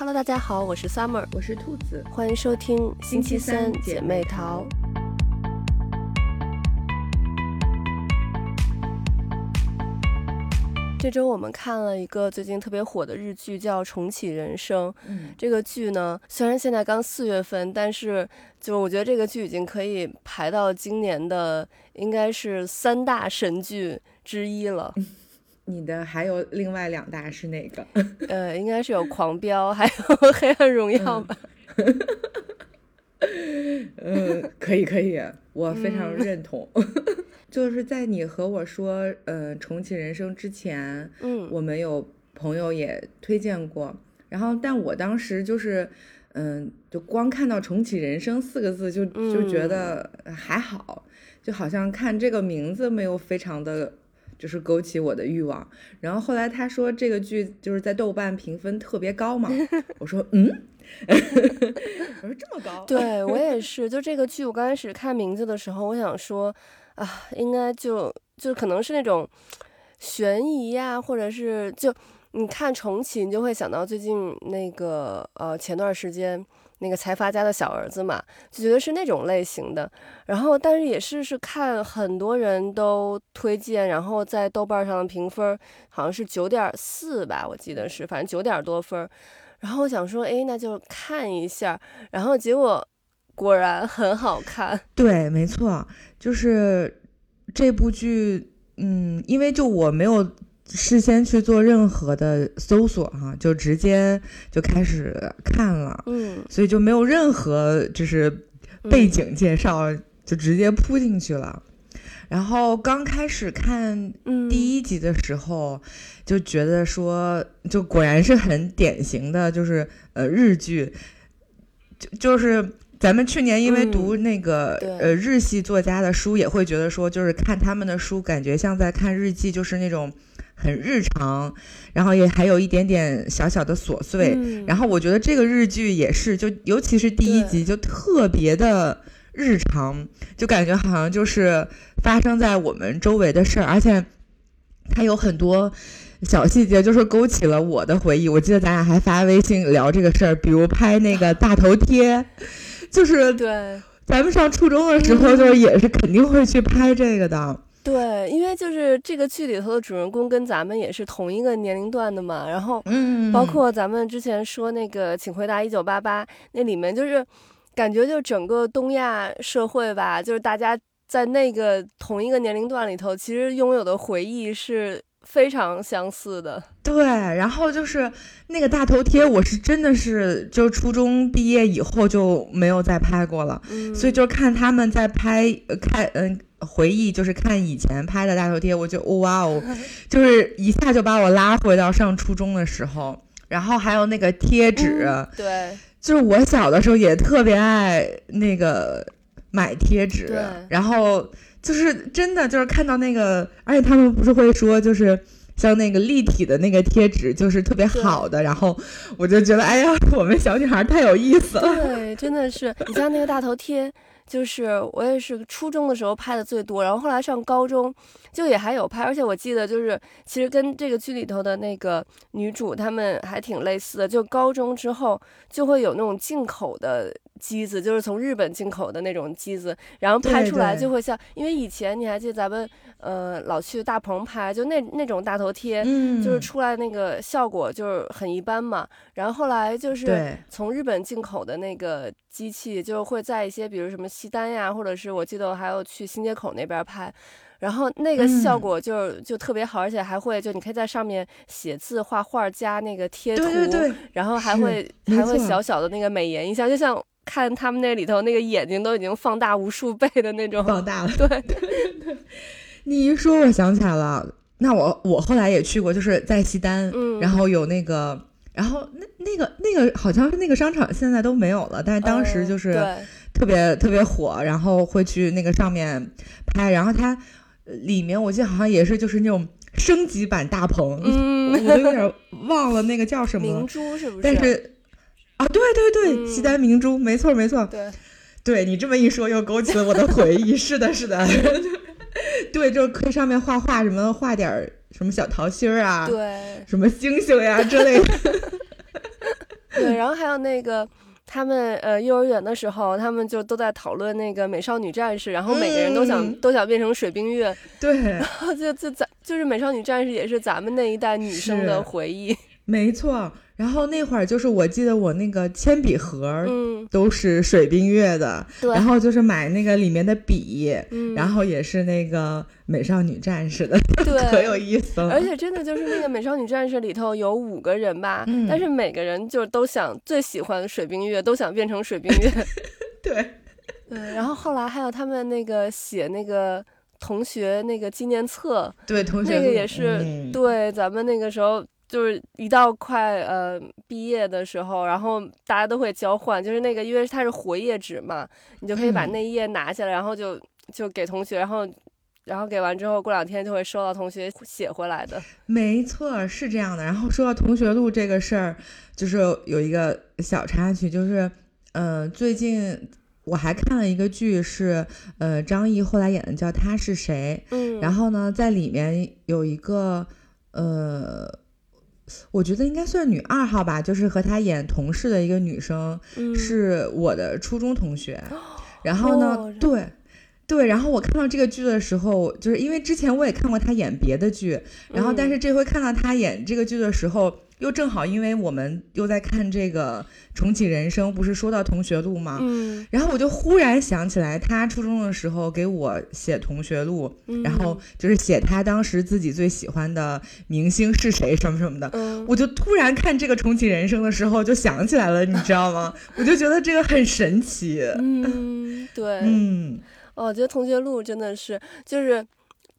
Hello，大家好，我是 Summer，我是兔子，欢迎收听星期三姐妹淘。这周我们看了一个最近特别火的日剧，叫《重启人生》。嗯，这个剧呢，虽然现在刚四月份，但是就是我觉得这个剧已经可以排到今年的应该是三大神剧之一了。你的还有另外两大是哪个？呃，应该是有《狂飙》，还有《黑暗荣耀》吧。嗯，可以可以，我非常认同。就是在你和我说，呃，重启人生之前，嗯，我们有朋友也推荐过，然后，但我当时就是，嗯，就光看到“重启人生”四个字，就就觉得还好，就好像看这个名字没有非常的，就是勾起我的欲望。然后后来他说这个剧就是在豆瓣评分特别高嘛，我说嗯，我说这么高，对我也是。就这个剧，我刚开始看名字的时候，我想说。啊，应该就就可能是那种悬疑呀，或者是就你看重启，你就会想到最近那个呃前段时间那个财阀家的小儿子嘛，就觉得是那种类型的。然后但是也是是看很多人都推荐，然后在豆瓣上的评分好像是九点四吧，我记得是，反正九点多分。然后我想说，哎，那就看一下。然后结果。果然很好看，对，没错，就是这部剧，嗯，因为就我没有事先去做任何的搜索哈，就直接就开始看了，嗯，所以就没有任何就是背景介绍，就直接扑进去了。然后刚开始看第一集的时候，就觉得说，就果然是很典型的，就是呃日剧，就就是。咱们去年因为读那个呃日系作家的书，也会觉得说，就是看他们的书，感觉像在看日记，就是那种很日常，然后也还有一点点小小的琐碎。然后我觉得这个日剧也是，就尤其是第一集就特别的日常，就感觉好像就是发生在我们周围的事儿，而且它有很多小细节，就是勾起了我的回忆。我记得咱俩还发微信聊这个事儿，比如拍那个大头贴。就是对，咱们上初中的时候，就是也是肯定会去拍这个的。对，因为就是这个剧里头的主人公跟咱们也是同一个年龄段的嘛。然后，嗯，包括咱们之前说那个《请回答一九八八》，那里面就是感觉就整个东亚社会吧，就是大家在那个同一个年龄段里头，其实拥有的回忆是。非常相似的，对。然后就是那个大头贴，我是真的是就初中毕业以后就没有再拍过了，所以就看他们在拍，看嗯回忆，就是看以前拍的大头贴，我就哇哦，就是一下就把我拉回到上初中的时候。然后还有那个贴纸，对，就是我小的时候也特别爱那个买贴纸，然后。就是真的，就是看到那个，而且他们不是会说，就是像那个立体的那个贴纸，就是特别好的。然后我就觉得，哎呀，我们小女孩太有意思了。对，真的是，你像那个大头贴，就是我也是初中的时候拍的最多，然后后来上高中就也还有拍，而且我记得就是其实跟这个剧里头的那个女主她们还挺类似的，就高中之后就会有那种进口的。机子就是从日本进口的那种机子，然后拍出来就会像，因为以前你还记得咱们呃老去大棚拍，就那那种大头贴，就是出来那个效果就是很一般嘛。然后后来就是从日本进口的那个机器，就会在一些比如什么西单呀，或者是我记得我还有去新街口那边拍，然后那个效果就就特别好，而且还会就你可以在上面写字、画画、加那个贴图，然后还会还会小小的那个美颜一下，就像。看他们那里头那个眼睛都已经放大无数倍的那种，放大了。对对 对，你一说，我想起来了。那我我后来也去过，就是在西单，嗯，然后有那个，然后那那个那个好像是那个商场现在都没有了，但是当时就是特别特别火，然后会去那个上面拍，然后它里面我记得好像也是就是那种升级版大棚，嗯，我都有点忘了那个叫什么明珠是不是？但是。啊，对对对，西单明珠，没错没错。对，对你这么一说，又勾起了我的回忆。是的，是的，对，就可以上面画画，什么画点什么小桃心儿啊，对，什么星星呀之类的。对，然后还有那个。他们呃，幼儿园的时候，他们就都在讨论那个美少女战士，然后每个人都想都想变成水冰月，对，然后就就咱就是美少女战士也是咱们那一代女生的回忆，没错。然后那会儿就是我记得我那个铅笔盒，嗯，都是水冰月的，对。然后就是买那个里面的笔，嗯，然后也是那个美少女战士的，对，可有意思了。而且真的就是那个美少女战士里头有五个人吧，但是每个人就都想最喜欢水冰月，都想变成水冰月，对，对。然后后来还有他们那个写那个同学那个纪念册，对，同学那个也是对咱们那个时候。就是一到快呃毕业的时候，然后大家都会交换，就是那个因为它是活页纸嘛，你就可以把那一页拿下来，然后就就给同学，然后然后给完之后过两天就会收到同学写回来的。没错，是这样的。然后说到同学录这个事儿，就是有一个小插曲，就是嗯，最近我还看了一个剧，是呃张译后来演的叫《他是谁》，嗯，然后呢在里面有一个呃。我觉得应该算女二号吧，就是和她演同事的一个女生，是我的初中同学。然后呢，对，对，然后我看到这个剧的时候，就是因为之前我也看过她演别的剧，然后但是这回看到她演这个剧的时候。又正好，因为我们又在看这个重启人生，不是说到同学录吗？嗯，然后我就忽然想起来，他初中的时候给我写同学录，然后就是写他当时自己最喜欢的明星是谁什么什么的。嗯，我就突然看这个重启人生的时候就想起来了，你知道吗？我就觉得这个很神奇。嗯，对，嗯，我觉得同学录真的是就是。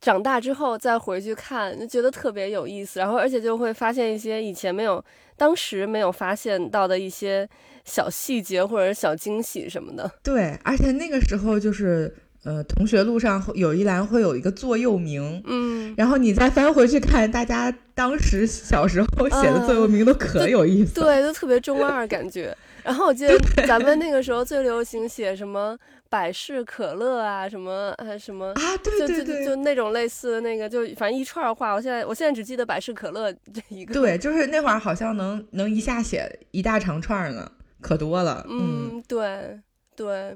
长大之后再回去看，就觉得特别有意思，然后而且就会发现一些以前没有、当时没有发现到的一些小细节或者小惊喜什么的。对，而且那个时候就是呃，同学录上有一栏会有一个座右铭，嗯，然后你再翻回去看，大家当时小时候写的座右铭都可有意思，对，都特别中二感觉。然后我记 得咱们那个时候最流行写什么。百事可乐啊，什么啊什么啊，对对对，就那种类似的那个，就反正一串话。我现在我现在只记得百事可乐这一个。对，就是那会儿好像能能一下写一大长串呢，可多了。嗯，对对。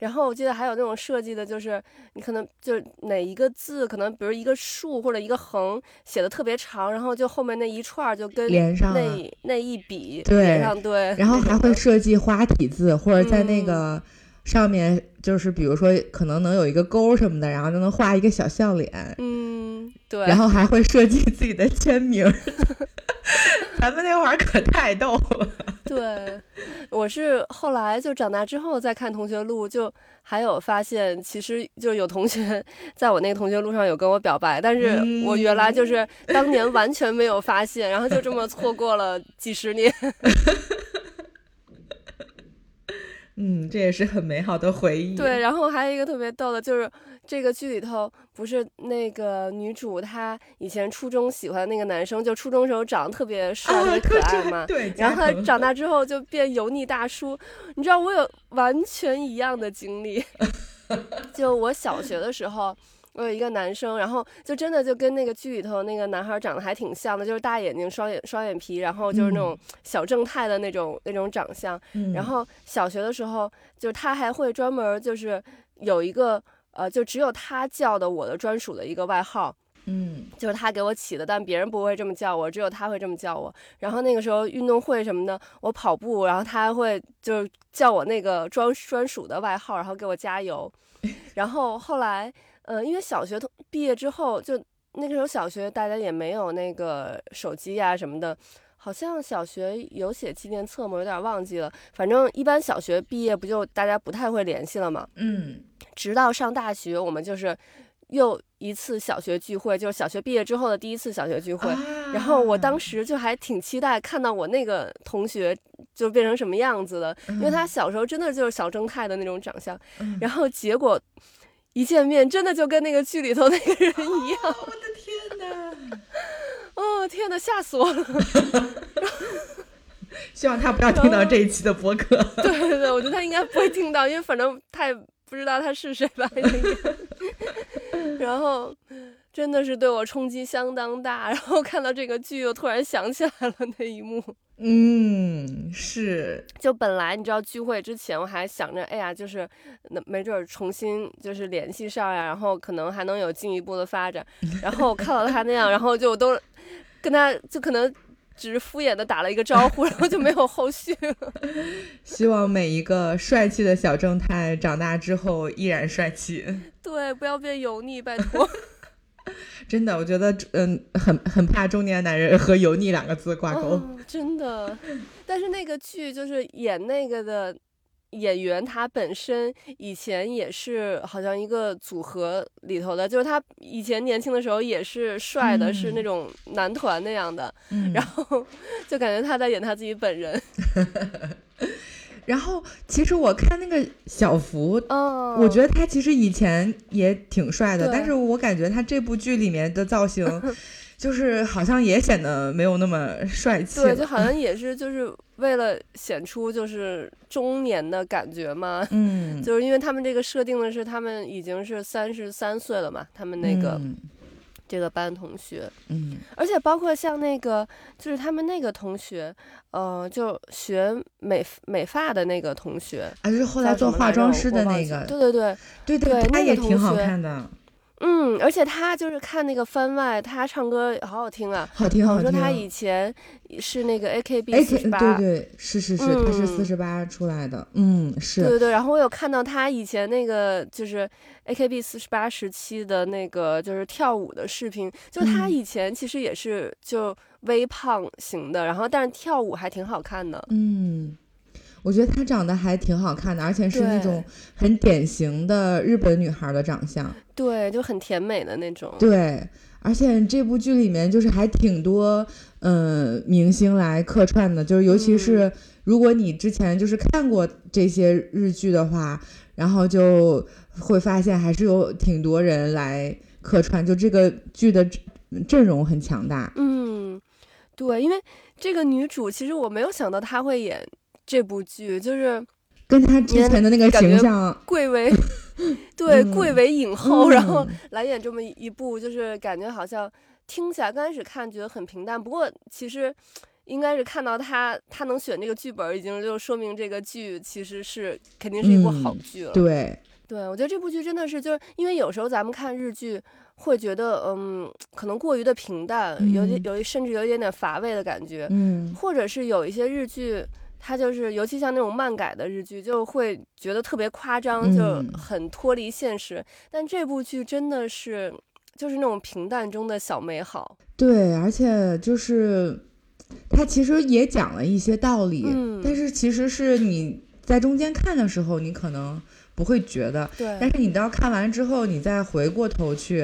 然后我记得还有那种设计的，就是你可能就哪一个字，可能比如一个竖或者一个横写的特别长，然后就后面那一串就跟连上那那一笔连上对。然后还会 设计花体字，或者在那个。上面就是比如说可能能有一个勾什么的，然后就能画一个小笑脸，嗯，对，然后还会设计自己的签名，咱们那会儿可太逗了。对，我是后来就长大之后再看同学录，就还有发现，其实就有同学在我那个同学录上有跟我表白，但是我原来就是当年完全没有发现，然后就这么错过了几十年。嗯，这也是很美好的回忆。对，然后还有一个特别逗的，就是这个剧里头不是那个女主她以前初中喜欢的那个男生，就初中时候长得特别帅、特别可爱嘛。对。然后长大之后就变油腻大叔。你知道我有完全一样的经历，就我小学的时候。我有一个男生，然后就真的就跟那个剧里头那个男孩长得还挺像的，就是大眼睛、双眼双眼皮，然后就是那种小正太的那种那种长相。然后小学的时候，就是他还会专门就是有一个呃，就只有他叫的我的专属的一个外号，嗯，就是他给我起的，但别人不会这么叫我，只有他会这么叫我。然后那个时候运动会什么的，我跑步，然后他还会就是叫我那个专专属的外号，然后给我加油。然后后来。呃，因为小学同毕业之后，就那个时候小学大家也没有那个手机呀什么的，好像小学有写纪念册吗？有点忘记了。反正一般小学毕业不就大家不太会联系了吗？嗯。直到上大学，我们就是又一次小学聚会，就是小学毕业之后的第一次小学聚会。然后我当时就还挺期待看到我那个同学就变成什么样子的，因为他小时候真的就是小正太的那种长相。然后结果。一见面，真的就跟那个剧里头那个人一样。我的天哪！哦天哪，吓死我了！希望他不要听到这一期的播客。对对对，我觉得他应该不会听到，因为反正他也不知道他是谁吧。然后真的是对我冲击相当大。然后看到这个剧，又突然想起来了那一幕。嗯，是。就本来你知道聚会之前，我还想着，哎呀，就是那没准重新就是联系上呀，然后可能还能有进一步的发展。然后看到他那样，然后就都跟他就可能只是敷衍的打了一个招呼，然后就没有后续了。希望每一个帅气的小正太长大之后依然帅气。对，不要变油腻，拜托。真的，我觉得嗯，很很怕中年男人和油腻两个字挂钩。真的，但是那个剧就是演那个的演员，他本身以前也是好像一个组合里头的，就是他以前年轻的时候也是帅的，是那种男团那样的，然后就感觉他在演他自己本人。然后，其实我看那个小福，我觉得他其实以前也挺帅的，但是我感觉他这部剧里面的造型，就是好像也显得没有那么帅气。对，就好像也是就是为了显出就是中年的感觉嘛。嗯，就是因为他们这个设定的是他们已经是三十三岁了嘛，他们那个。这个班同学，嗯，而且包括像那个，就是他们那个同学，呃，就学美美发的那个同学，啊，就是后来做化妆师的那个，对对对，对对，他也挺好看的。嗯，而且他就是看那个番外，他唱歌好好听啊，好听好听。我说他以前是那个 A K B 四十八，对对，是是是，他是四十八出来的，嗯，是。对对对，然后我有看到他以前那个就是 A K B 四十八时期的那个就是跳舞的视频，就他以前其实也是就微胖型的，然后但是跳舞还挺好看的，嗯。我觉得她长得还挺好看的，而且是那种很典型的日本女孩的长相，对，就很甜美的那种。对，而且这部剧里面就是还挺多嗯明星来客串的，就是尤其是如果你之前就是看过这些日剧的话，然后就会发现还是有挺多人来客串，就这个剧的阵容很强大。嗯，对，因为这个女主其实我没有想到她会演。这部剧就是跟他之前的那个形象贵为 对贵为影后，然后来演这么一部，就是感觉好像听起来刚开始看觉得很平淡，不过其实应该是看到他他能选这个剧本，已经就说明这个剧其实是肯定是一部好剧了。对，对我觉得这部剧真的是就是因为有时候咱们看日剧会觉得嗯可能过于的平淡，有点有甚至有一点点乏味的感觉，嗯，或者是有一些日剧。他就是，尤其像那种漫改的日剧，就会觉得特别夸张，就很脱离现实。但这部剧真的是，就是那种平淡中的小美好。对，而且就是它其实也讲了一些道理，但是其实是你在中间看的时候，你可能不会觉得。对。但是你到看完之后，你再回过头去，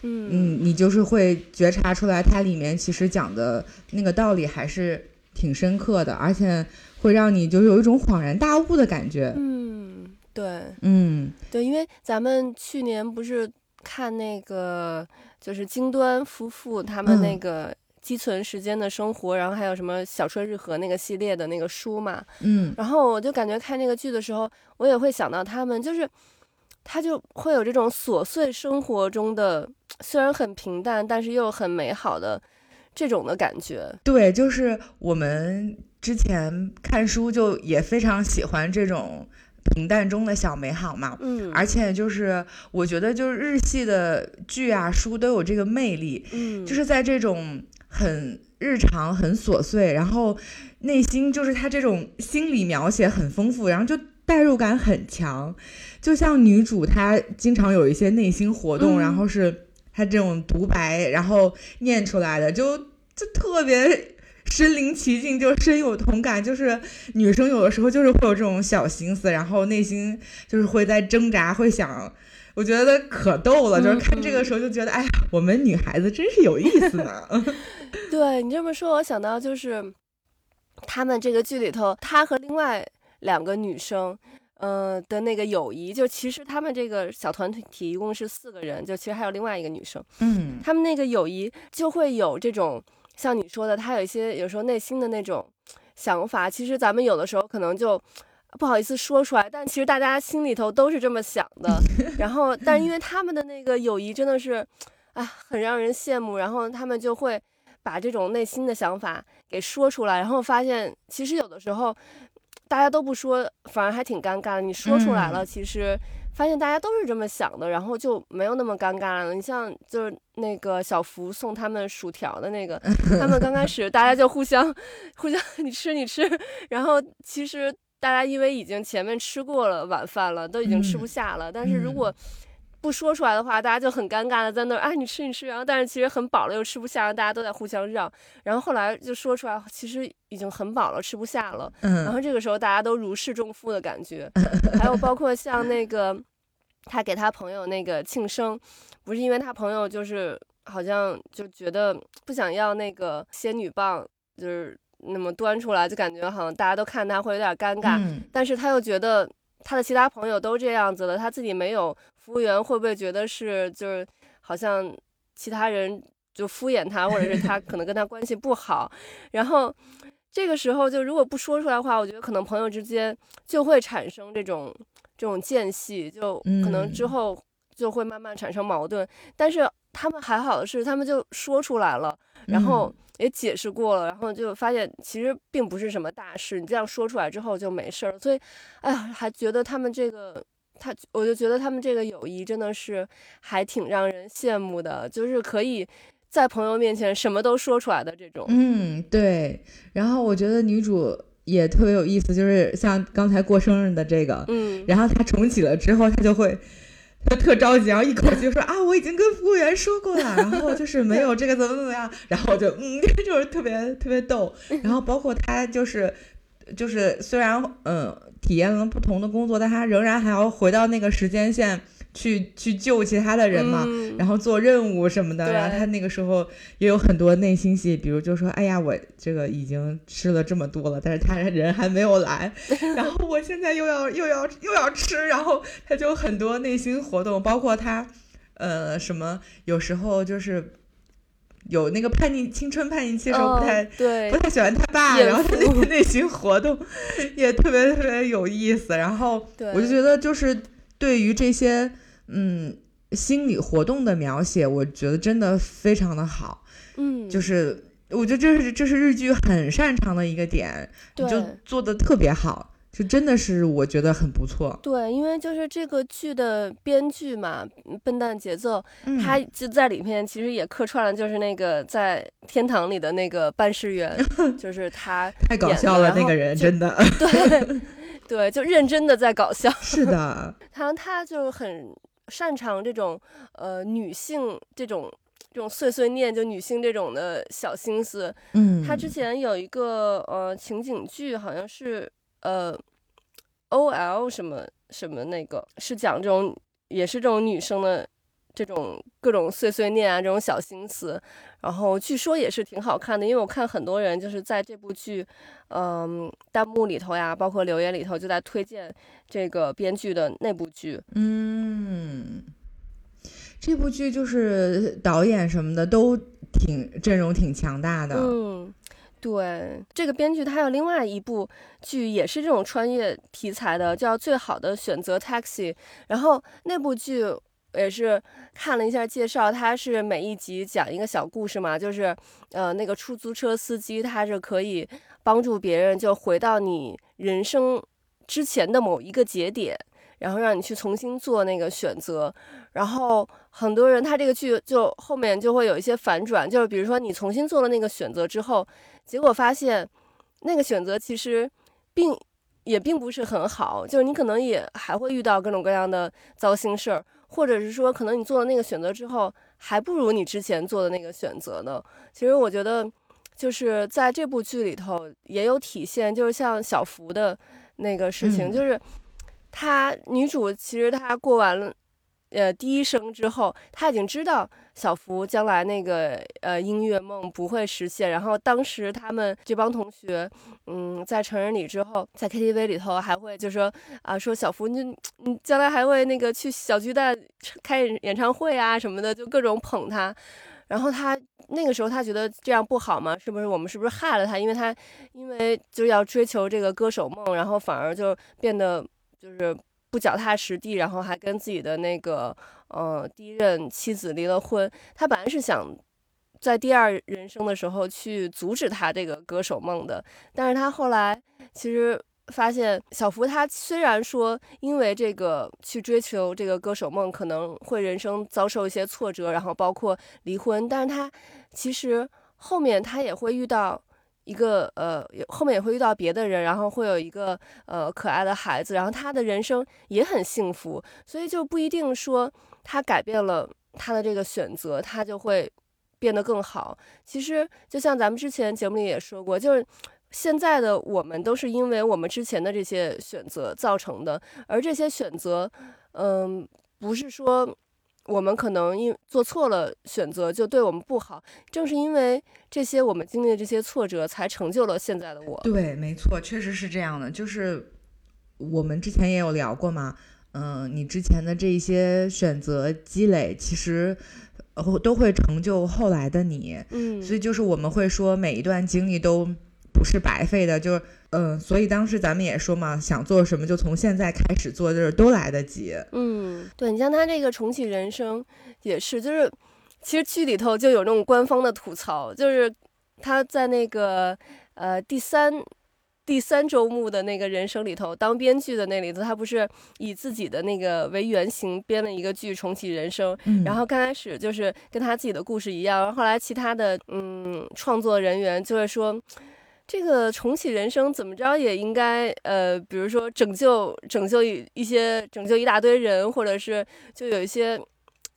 嗯嗯，你就是会觉察出来，它里面其实讲的那个道理还是挺深刻的，而且。会让你就是有一种恍然大悟的感觉。嗯，对，嗯，对，因为咱们去年不是看那个就是金端夫妇他们那个积存时间的生活，然后还有什么小春日和那个系列的那个书嘛，嗯，然后我就感觉看那个剧的时候，我也会想到他们，就是他就会有这种琐碎生活中的虽然很平淡，但是又很美好的这种的感觉。对，就是我们。之前看书就也非常喜欢这种平淡中的小美好嘛，嗯，而且就是我觉得就是日系的剧啊书都有这个魅力，嗯，就是在这种很日常很琐碎，然后内心就是他这种心理描写很丰富，然后就代入感很强，就像女主她经常有一些内心活动，然后是她这种独白，然后念出来的，就就特别。身临其境就深有同感，就是女生有的时候就是会有这种小心思，然后内心就是会在挣扎，会想，我觉得可逗了，就是看这个时候就觉得，哎呀，我们女孩子真是有意思呢。对你这么说，我想到就是他们这个剧里头，他和另外两个女生，呃的那个友谊，就其实他们这个小团体一共是四个人，就其实还有另外一个女生，嗯，他们那个友谊就会有这种。像你说的，他有一些有时候内心的那种想法，其实咱们有的时候可能就不好意思说出来，但其实大家心里头都是这么想的。然后，但因为他们的那个友谊真的是，啊，很让人羡慕。然后他们就会把这种内心的想法给说出来，然后发现其实有的时候大家都不说，反而还挺尴尬的。你说出来了，其实发现大家都是这么想的，然后就没有那么尴尬了。你像就是那个小福送他们薯条的那个，他们刚开始大家就互相互相 你吃你吃，然后其实大家因为已经前面吃过了晚饭了，都已经吃不下了，但是如果不说出来的话，大家就很尴尬的在那儿，哎，你吃你吃，然后但是其实很饱了又吃不下，大家都在互相让，然后后来就说出来，其实已经很饱了，吃不下了，嗯，然后这个时候大家都如释重负的感觉，还有包括像那个他给他朋友那个庆生，不是因为他朋友就是好像就觉得不想要那个仙女棒，就是那么端出来，就感觉好像大家都看他会有点尴尬，但是他又觉得。他的其他朋友都这样子了，他自己没有，服务员会不会觉得是就是好像其他人就敷衍他，或者是他可能跟他关系不好？然后这个时候就如果不说出来的话，我觉得可能朋友之间就会产生这种这种间隙，就可能之后就会慢慢产生矛盾。但是他们还好的是，他们就说出来了，然后。也解释过了，然后就发现其实并不是什么大事，你这样说出来之后就没事儿。所以，哎呀，还觉得他们这个，他我就觉得他们这个友谊真的是还挺让人羡慕的，就是可以在朋友面前什么都说出来的这种。嗯，对。然后我觉得女主也特别有意思，就是像刚才过生日的这个，嗯，然后她重启了之后，她就会。他特着急，然后一口气就说啊，我已经跟服务员说过了，然后就是没有这个怎么怎么样，然后就嗯，就是特别特别逗。然后包括他就是就是虽然嗯体验了不同的工作，但他仍然还要回到那个时间线。去去救其他的人嘛，然后做任务什么的，然后他那个时候也有很多内心戏，比如就说，哎呀，我这个已经吃了这么多了，但是他人还没有来，然后我现在又要又要又要吃，然后他就很多内心活动，包括他，呃，什么有时候就是有那个叛逆青春叛逆期的时候，不太对，不太喜欢他爸，然后他那个内心活动 也特别特别有意思，然后我就觉得就是对于这些。嗯，心理活动的描写，我觉得真的非常的好。嗯，就是我觉得这是这是日剧很擅长的一个点，就做的特别好，就真的是我觉得很不错。对，因为就是这个剧的编剧嘛，笨蛋节奏，他就在里面其实也客串了，就是那个在天堂里的那个办事员，就是他太搞笑了，那个人真的。对对，就认真的在搞笑。是的，他他就很。擅长这种呃女性这种这种碎碎念，就女性这种的小心思。嗯，他之前有一个呃情景剧，好像是呃 O L 什么什么那个，是讲这种也是这种女生的。这种各种碎碎念啊，这种小心思，然后据说也是挺好看的，因为我看很多人就是在这部剧，嗯，弹幕里头呀，包括留言里头就在推荐这个编剧的那部剧。嗯，这部剧就是导演什么的都挺阵容挺强大的。嗯，对，这个编剧他有另外一部剧也是这种穿越题材的，叫《最好的选择 Taxi》，然后那部剧。也是看了一下介绍，他是每一集讲一个小故事嘛，就是呃那个出租车司机他是可以帮助别人就回到你人生之前的某一个节点，然后让你去重新做那个选择。然后很多人他这个剧就后面就会有一些反转，就是比如说你重新做了那个选择之后，结果发现那个选择其实并也并不是很好，就是你可能也还会遇到各种各样的糟心事儿。或者是说，可能你做了那个选择之后，还不如你之前做的那个选择呢。其实我觉得，就是在这部剧里头也有体现，就是像小福的那个事情，就是她女主其实她过完了。呃，第一生之后，她已经知道小福将来那个呃音乐梦不会实现。然后当时他们这帮同学，嗯，在成人礼之后，在 KTV 里头还会就说啊，说小福你你将来还会那个去小巨蛋开演唱会啊什么的，就各种捧他。然后他那个时候他觉得这样不好吗？是不是我们是不是害了他？因为他因为就要追求这个歌手梦，然后反而就变得就是。不脚踏实地，然后还跟自己的那个呃第一任妻子离了婚。他本来是想在第二人生的时候去阻止他这个歌手梦的，但是他后来其实发现，小福他虽然说因为这个去追求这个歌手梦，可能会人生遭受一些挫折，然后包括离婚，但是他其实后面他也会遇到一个呃，后面也会遇到别的人，然后会有一个呃可爱的孩子，然后他的人生也很幸福，所以就不一定说他改变了他的这个选择，他就会。变得更好。其实就像咱们之前节目里也说过，就是现在的我们都是因为我们之前的这些选择造成的。而这些选择，嗯，不是说我们可能因做错了选择就对我们不好。正是因为这些我们经历的这些挫折，才成就了现在的我。对，没错，确实是这样的。就是我们之前也有聊过嘛，嗯，你之前的这一些选择积累，其实。后都会成就后来的你，嗯，所以就是我们会说每一段经历都不是白费的，就是嗯，所以当时咱们也说嘛，想做什么就从现在开始做，就是都来得及。嗯，对你像他这个重启人生也是，就是其实剧里头就有那种官方的吐槽，就是他在那个呃第三。第三周目的那个人生里头，当编剧的那里头，他不是以自己的那个为原型编了一个剧重启人生。然后刚开始就是跟他自己的故事一样，后来其他的嗯创作人员就会说，这个重启人生怎么着也应该呃，比如说拯救拯救一一些拯救一大堆人，或者是就有一些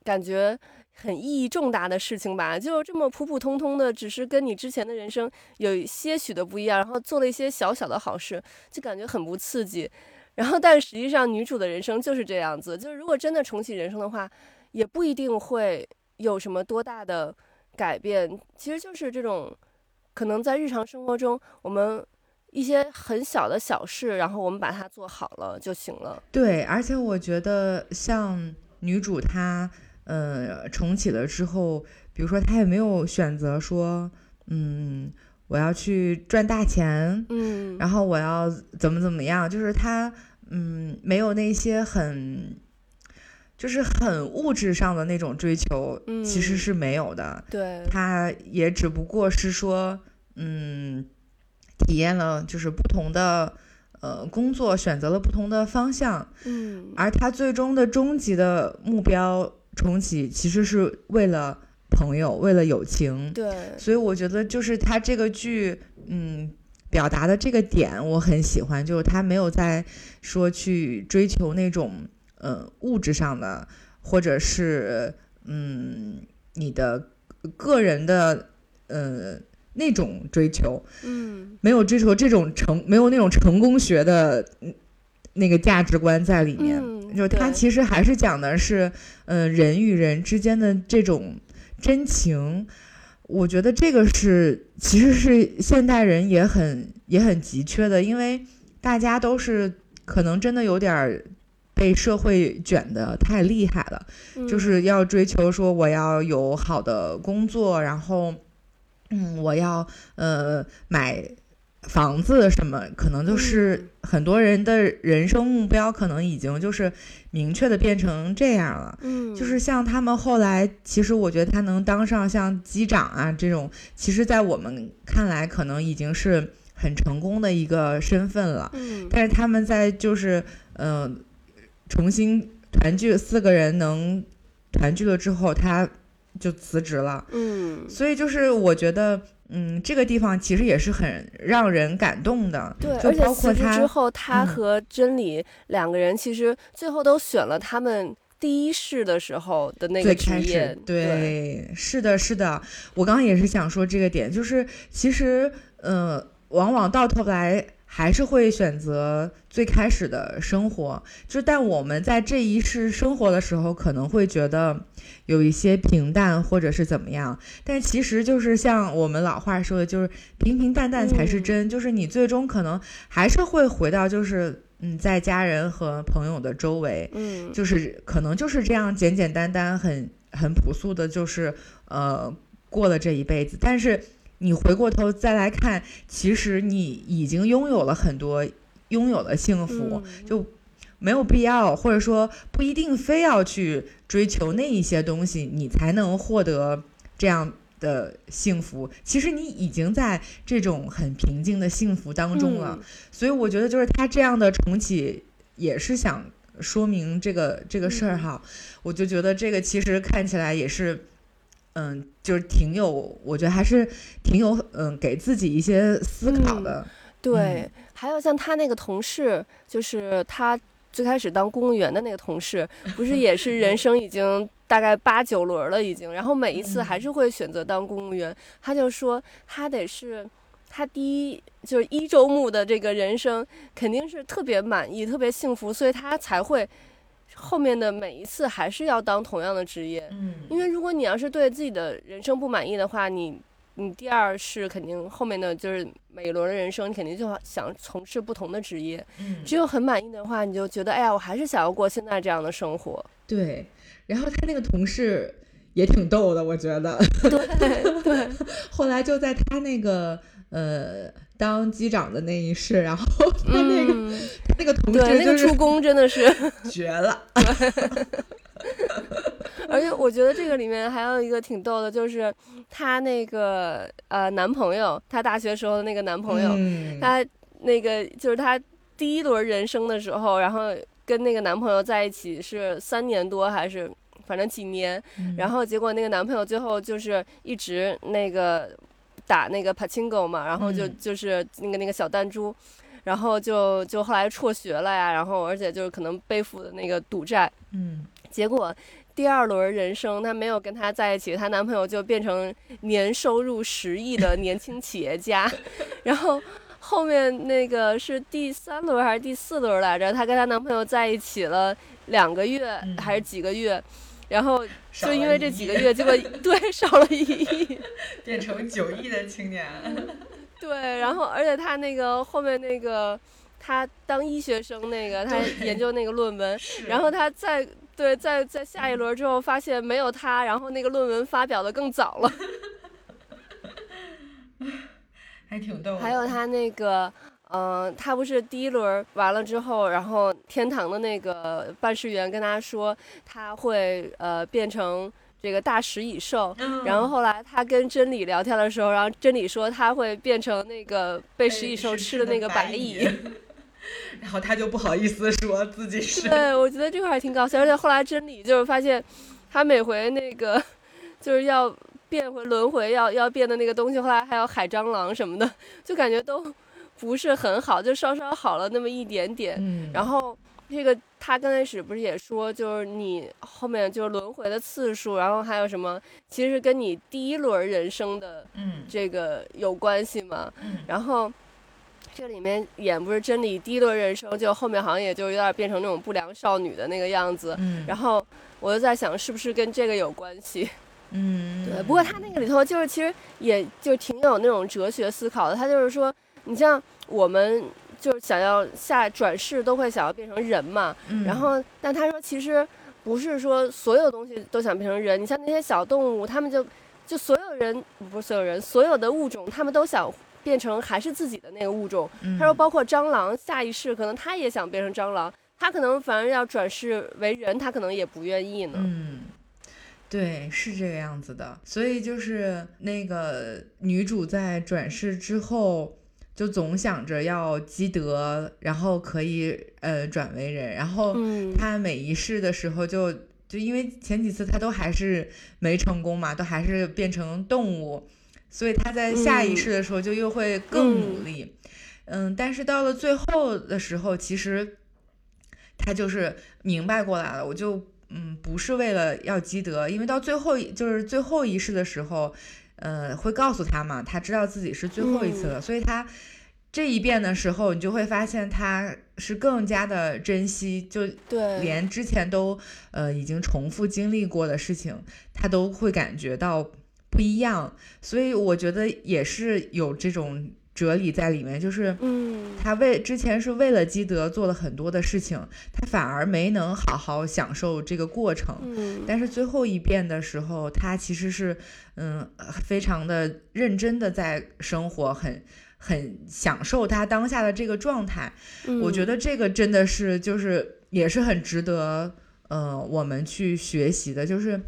感觉。很意义重大的事情吧，就这么普普通通的，只是跟你之前的人生有些许的不一样，然后做了一些小小的好事，就感觉很不刺激。然后，但实际上女主的人生就是这样子，就是如果真的重启人生的话，也不一定会有什么多大的改变。其实就是这种，可能在日常生活中，我们一些很小的小事，然后我们把它做好了就行了。对，而且我觉得像女主她。呃，重启了之后，比如说她也没有选择说，嗯，我要去赚大钱，嗯，然后我要怎么怎么样，就是她，嗯，没有那些很，就是很物质上的那种追求，其实是没有的。对，他也只不过是说，嗯，体验了就是不同的呃工作，选择了不同的方向，嗯，而他最终的终极的目标。重启其实是为了朋友，为了友情。对，所以我觉得就是他这个剧，嗯，表达的这个点我很喜欢，就是他没有在说去追求那种，呃，物质上的，或者是嗯，你的个人的，呃，那种追求。嗯，没有追求这种成，没有那种成功学的。那个价值观在里面，就他其实还是讲的是，嗯，人与人之间的这种真情。我觉得这个是其实是现代人也很也很急缺的，因为大家都是可能真的有点被社会卷得太厉害了，就是要追求说我要有好的工作，然后，嗯，我要呃买。房子什么，可能就是很多人的人生目标，可能已经就是明确的变成这样了。嗯，就是像他们后来，其实我觉得他能当上像机长啊这种，其实，在我们看来，可能已经是很成功的一个身份了。嗯，但是他们在就是嗯重新团聚，四个人能团聚了之后，他就辞职了。嗯，所以就是我觉得。嗯，这个地方其实也是很让人感动的。对，而且辞职之后，他和真理两个人其实最后都选了他们第一世的时候的那个职业。对，是的，是的。我刚刚也是想说这个点，就是其实，嗯，往往到头来。还是会选择最开始的生活，就但我们在这一世生活的时候，可能会觉得有一些平淡或者是怎么样，但其实就是像我们老话说的，就是平平淡淡才是真，就是你最终可能还是会回到就是嗯，在家人和朋友的周围，嗯，就是可能就是这样简简单单、很很朴素的，就是呃过了这一辈子，但是。你回过头再来看，其实你已经拥有了很多，拥有了幸福，就没有必要，或者说不一定非要去追求那一些东西，你才能获得这样的幸福，其实你已经在这种很平静的幸福当中了。所以我觉得，就是他这样的重启，也是想说明这个这个事儿哈。我就觉得这个其实看起来也是，嗯，就是挺有，我觉得还是挺有，嗯，给自己一些思考的。对，还有像他那个同事，就是他最开始当公务员的那个同事，不是也是人生已经。大概八九轮了已经，然后每一次还是会选择当公务员。他就说他得是，他第一就是一周目的这个人生肯定是特别满意、特别幸福，所以他才会后面的每一次还是要当同样的职业。嗯，因为如果你要是对自己的人生不满意的话，你你第二是肯定后面的就是每一轮的人生，你肯定就想从事不同的职业。嗯，只有很满意的话，你就觉得哎呀，我还是想要过现在这样的生活。对。然后他那个同事也挺逗的，我觉得。对对。后来就在他那个呃当机长的那一世，然后他那个 他那个同事那个助攻真的是 绝了。而且我觉得这个里面还有一个挺逗的，就是她那个呃男朋友，她大学时候的那个男朋友，他那个就是她第一轮人生的时候，然后。跟那个男朋友在一起是三年多还是反正几年，然后结果那个男朋友最后就是一直那个打那个 pachinko 嘛，然后就就是那个那个小弹珠，然后就就后来辍学了呀，然后而且就是可能背负的那个赌债，嗯，结果第二轮人生她没有跟他在一起，她男朋友就变成年收入十亿的年轻企业家，然后。后面那个是第三轮还是第四轮来着？她跟她男朋友在一起了两个月还是几个月，然后就因为这几个月，结果 对少了一亿，变成九亿的青年。对，然后而且他那个后面那个，他当医学生那个，他研究那个论文，然后他在对在在下一轮之后发现没有他，然后那个论文发表的更早了。还挺逗。还有他那个，嗯，他不是第一轮完了之后，然后天堂的那个办事员跟他说他会呃变成这个大食蚁兽，然后后来他跟真理聊天的时候，然后真理说他会变成那个被食蚁兽吃的那个白蚁，然后他就不好意思说自己是。对，我觉得这块还挺搞笑，而且后来真理就是发现他每回那个就是要。变回轮回要要变的那个东西，后来还有海蟑螂什么的，就感觉都不是很好，就稍稍好了那么一点点。嗯，然后这个他刚开始不是也说，就是你后面就是轮回的次数，然后还有什么，其实跟你第一轮人生的这个有关系嘛。嗯，然后这里面演不是真理第一轮人生，就后面好像也就有点变成那种不良少女的那个样子。嗯，然后我就在想，是不是跟这个有关系？嗯，对。不过他那个里头就是，其实也就挺有那种哲学思考的。他就是说，你像我们就是想要下转世，都会想要变成人嘛。嗯。然后，但他说，其实不是说所有东西都想变成人。你像那些小动物，他们就就所有人不是所有人，所有的物种，他们都想变成还是自己的那个物种。他说，包括蟑螂，下一世可能他也想变成蟑螂，他可能反而要转世为人，他可能也不愿意呢。嗯。对，是这个样子的，所以就是那个女主在转世之后，就总想着要积德，然后可以呃转为人，然后他每一世的时候就就因为前几次他都还是没成功嘛，都还是变成动物，所以他在下一世的时候就又会更努力，嗯，但是到了最后的时候，其实他就是明白过来了，我就。嗯，不是为了要积德，因为到最后就是最后一世的时候，呃，会告诉他嘛，他知道自己是最后一次了，所以他这一遍的时候，你就会发现他是更加的珍惜，就连之前都呃已经重复经历过的事情，他都会感觉到不一样，所以我觉得也是有这种。哲理在里面，就是，嗯，他为之前是为了积德做了很多的事情，他反而没能好好享受这个过程。嗯，但是最后一遍的时候，他其实是，嗯，非常的认真的在生活，很很享受他当下的这个状态。我觉得这个真的是，就是也是很值得，呃，我们去学习的，就是。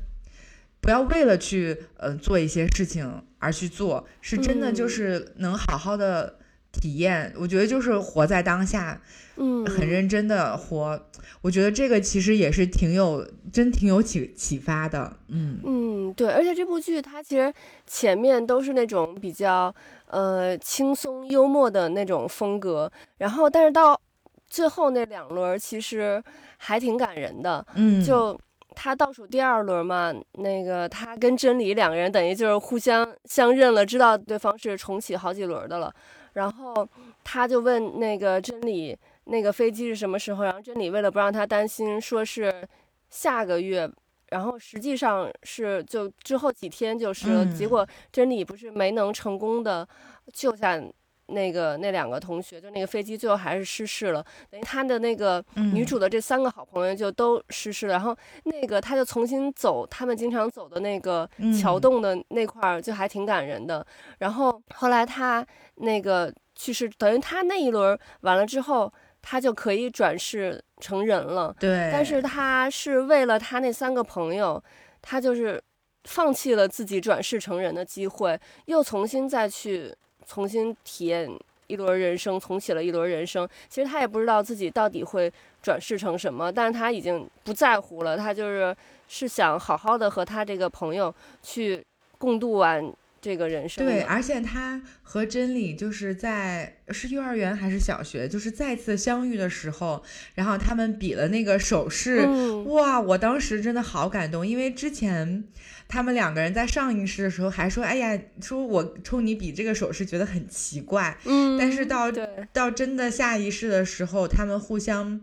不要为了去呃做一些事情而去做，是真的就是能好好的体验。我觉得就是活在当下，嗯，很认真的活。我觉得这个其实也是挺有真挺有启启发的。嗯嗯，对，而且这部剧它其实前面都是那种比较呃轻松幽默的那种风格，然后但是到最后那两轮其实还挺感人的。嗯，就。他倒数第二轮嘛，那个他跟真理两个人等于就是互相相认了，知道对方是重启好几轮的了。然后他就问那个真理，那个飞机是什么时候？然后真理为了不让他担心，说是下个月。然后实际上是就之后几天就是了。结果真理不是没能成功的救下。那个那两个同学，就那个飞机最后还是失事了，等于他的那个女主的这三个好朋友就都失事了。然后那个他就重新走他们经常走的那个桥洞的那块儿，就还挺感人的。然后后来他那个去世，等于他那一轮完了之后，他就可以转世成人了。对，但是他是为了他那三个朋友，他就是放弃了自己转世成人的机会，又重新再去。重新体验一轮人生，重启了一轮人生。其实他也不知道自己到底会转世成什么，但是他已经不在乎了。他就是是想好好的和他这个朋友去共度完。这个人生对，而且他和真理就是在是幼儿园还是小学，就是再次相遇的时候，然后他们比了那个手势，哇！我当时真的好感动，因为之前他们两个人在上一世的时候还说：“哎呀，说我冲你比这个手势觉得很奇怪。”嗯，但是到到真的下一世的时候，他们互相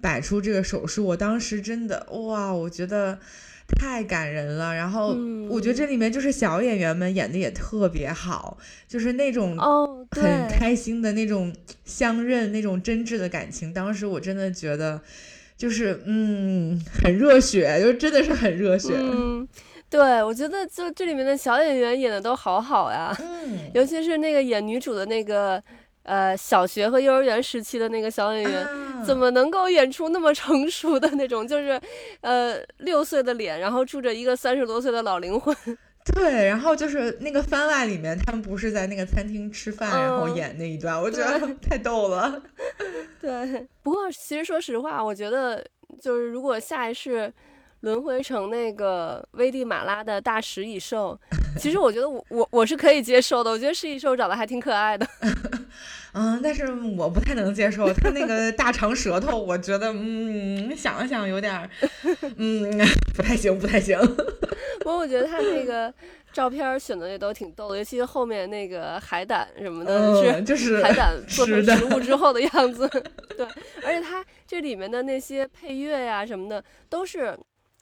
摆出这个手势，我当时真的哇，我觉得。太感人了，然后我觉得这里面就是小演员们演的也特别好，就是那种很开心的那种相认、那种真挚的感情。当时我真的觉得，就是嗯，很热血，就真的是很热血。嗯，对，我觉得就这里面的小演员演的都好好呀，嗯，尤其是那个演女主的那个。呃，小学和幼儿园时期的那个小演员，怎么能够演出那么成熟的那种？就是，呃，六岁的脸，然后住着一个三十多岁的老灵魂。对，然后就是那个番外里面，他们不是在那个餐厅吃饭，然后演那一段，我觉得太逗了。对，不过其实说实话，我觉得就是如果下一世。轮回成那个危地马拉的大食蚁兽，其实我觉得我我我是可以接受的。我觉得食蚁兽长得还挺可爱的，嗯，但是我不太能接受它那个大长舌头，我觉得嗯，想了想有点，嗯，不太行，不太行。不过我觉得它那个照片选的也都挺逗的，尤其是后面那个海胆什么的，是海胆做成食物之后的样子。对，而且它这里面的那些配乐呀什么的都是。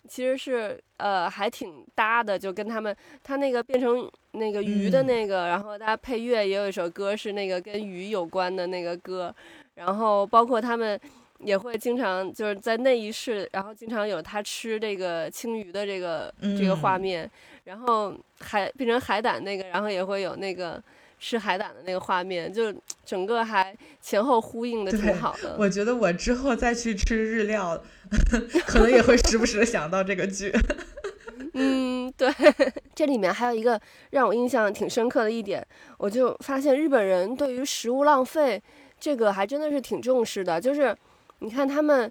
其实是呃还挺搭的，就跟他们他那个变成那个鱼的那个，然后他配乐也有一首歌是那个跟鱼有关的那个歌，然后包括他们也会经常就是在那一世，然后经常有他吃这个青鱼的这个这个画面，然后海变成海胆那个，然后也会有那个。吃海胆的那个画面，就整个还前后呼应的挺好的。我觉得我之后再去吃日料，可能也会时不时的想到这个剧。嗯，对，这里面还有一个让我印象挺深刻的一点，我就发现日本人对于食物浪费这个还真的是挺重视的。就是你看他们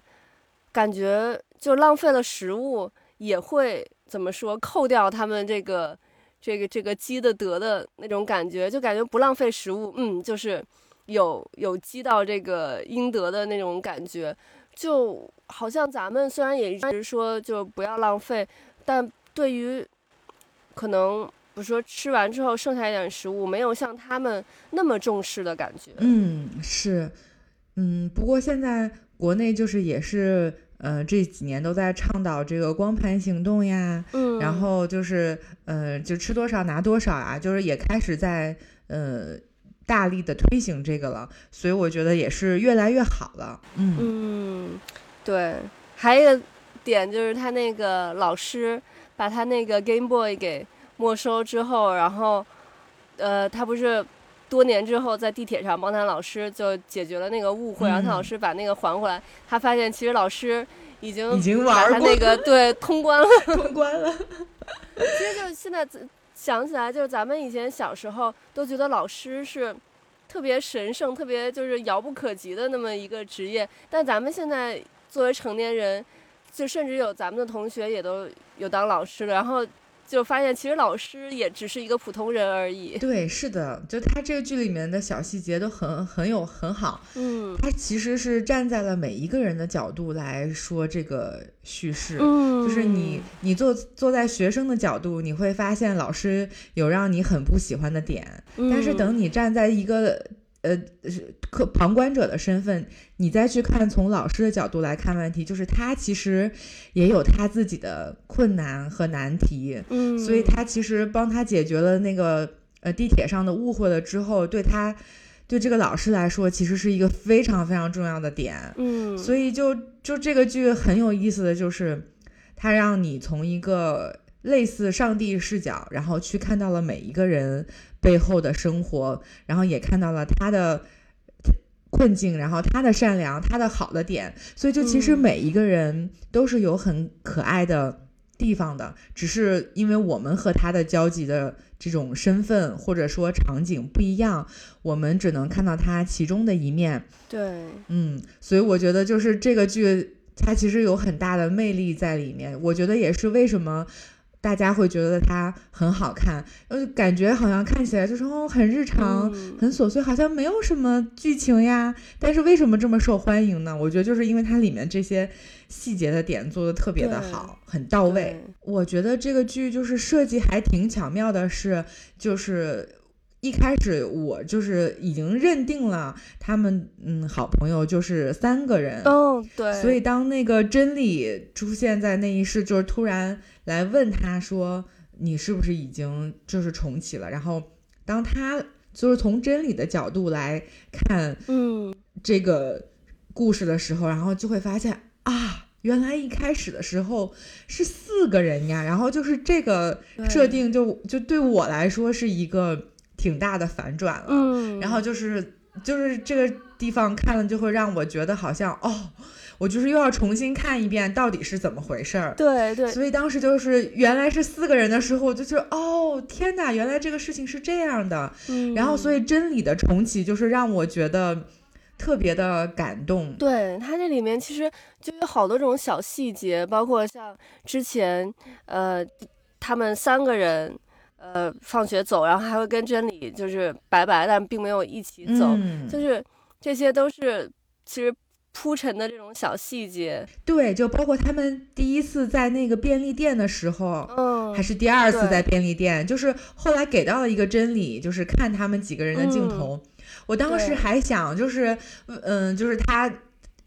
感觉就浪费了食物，也会怎么说扣掉他们这个。这个这个积的德的那种感觉，就感觉不浪费食物，嗯，就是有有积到这个应得的那种感觉，就好像咱们虽然也一直说就不要浪费，但对于可能比如说吃完之后剩下一点食物，没有像他们那么重视的感觉。嗯，是，嗯，不过现在国内就是也是。呃，这几年都在倡导这个光盘行动呀，嗯，然后就是呃，就吃多少拿多少啊，就是也开始在呃大力的推行这个了，所以我觉得也是越来越好了。嗯嗯，对，还有一个点就是他那个老师把他那个 Game Boy 给没收之后，然后呃，他不是多年之后在地铁上帮他老师就解决了那个误会，然后他老师把那个还回来，他发现其实老师已经已经玩他那个对通关了，通关了。其实就是现在想起来，就是咱们以前小时候都觉得老师是特别神圣、特别就是遥不可及的那么一个职业，但咱们现在作为成年人，就甚至有咱们的同学也都有当老师的，然后。就发现其实老师也只是一个普通人而已。对，是的，就他这个剧里面的小细节都很很有很好。嗯，他其实是站在了每一个人的角度来说这个叙事。嗯，就是你你坐坐在学生的角度，你会发现老师有让你很不喜欢的点。嗯，但是等你站在一个。呃，是客旁观者的身份，你再去看从老师的角度来看问题，就是他其实也有他自己的困难和难题，嗯，所以他其实帮他解决了那个呃地铁上的误会了之后，对他对这个老师来说，其实是一个非常非常重要的点，嗯，所以就就这个剧很有意思的就是，他让你从一个类似上帝视角，然后去看到了每一个人。背后的生活，然后也看到了他的困境，然后他的善良，他的好的点，所以就其实每一个人都是有很可爱的地方的，只是因为我们和他的交集的这种身份或者说场景不一样，我们只能看到他其中的一面。对，嗯，所以我觉得就是这个剧，它其实有很大的魅力在里面。我觉得也是为什么。大家会觉得它很好看，呃，感觉好像看起来就是哦，很日常、很琐碎，好像没有什么剧情呀。但是为什么这么受欢迎呢？我觉得就是因为它里面这些细节的点做的特别的好，很到位。我觉得这个剧就是设计还挺巧妙的，是就是。一开始我就是已经认定了他们，嗯，好朋友就是三个人。哦，对。所以当那个真理出现在那一世，就是突然来问他说：“你是不是已经就是重启了？”然后当他就是从真理的角度来看，嗯，这个故事的时候，然后就会发现啊，原来一开始的时候是四个人呀。然后就是这个设定，就就对我来说是一个。挺大的反转了，嗯，然后就是就是这个地方看了就会让我觉得好像哦，我就是又要重新看一遍到底是怎么回事儿，对对，所以当时就是原来是四个人的时候，我就是哦天哪，原来这个事情是这样的，嗯，然后所以真理的重启就是让我觉得特别的感动，对它这里面其实就有好多种小细节，包括像之前呃他们三个人。呃，放学走，然后还会跟真理就是拜拜，但并没有一起走，就是这些都是其实铺陈的这种小细节。对，就包括他们第一次在那个便利店的时候，嗯，还是第二次在便利店，就是后来给到了一个真理，就是看他们几个人的镜头。我当时还想，就是嗯，就是他。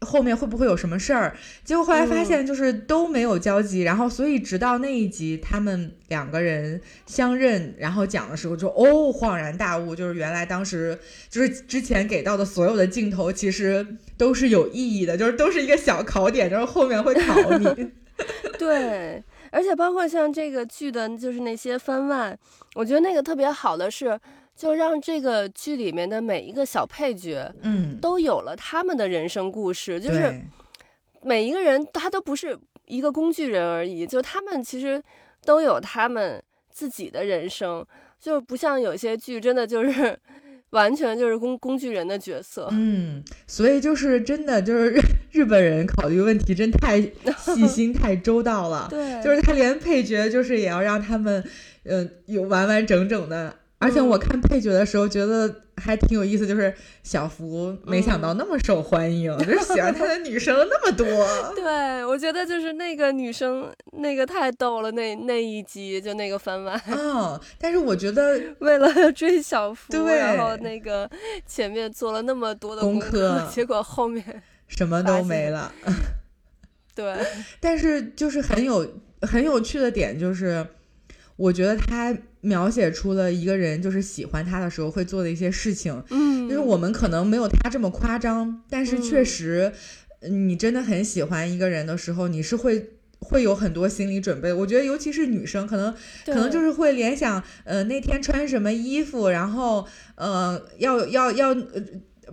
后面会不会有什么事儿？结果后来发现就是都没有交集，然后所以直到那一集他们两个人相认，然后讲的时候就哦恍然大悟，就是原来当时就是之前给到的所有的镜头其实都是有意义的，就是都是一个小考点，就是后面会考你。对，而且包括像这个剧的，就是那些番外，我觉得那个特别好的是。就让这个剧里面的每一个小配角，嗯，都有了他们的人生故事。就是每一个人他都不是一个工具人而已，就他们其实都有他们自己的人生，就不像有些剧真的就是 完全就是工工具人的角色。嗯，所以就是真的就是 日本人考虑问题真太 细心太周到了。对，就是他连配角就是也要让他们，呃，有完完整整的。而且我看配角的时候，觉得还挺有意思，就是小福没想到那么受欢迎，就是喜欢他的女生那么多。对，我觉得就是那个女生那个太逗了，那那一集就那个番外。哦，但是我觉得 为了追小福，对，然后那个前面做了那么多的功课，结果后面什么都没了。对，但是就是很有很有趣的点就是。我觉得他描写出了一个人就是喜欢他的时候会做的一些事情，嗯，就是我们可能没有他这么夸张，但是确实，你真的很喜欢一个人的时候，你是会会有很多心理准备。我觉得，尤其是女生，可能可能就是会联想，呃，那天穿什么衣服，然后呃，要要要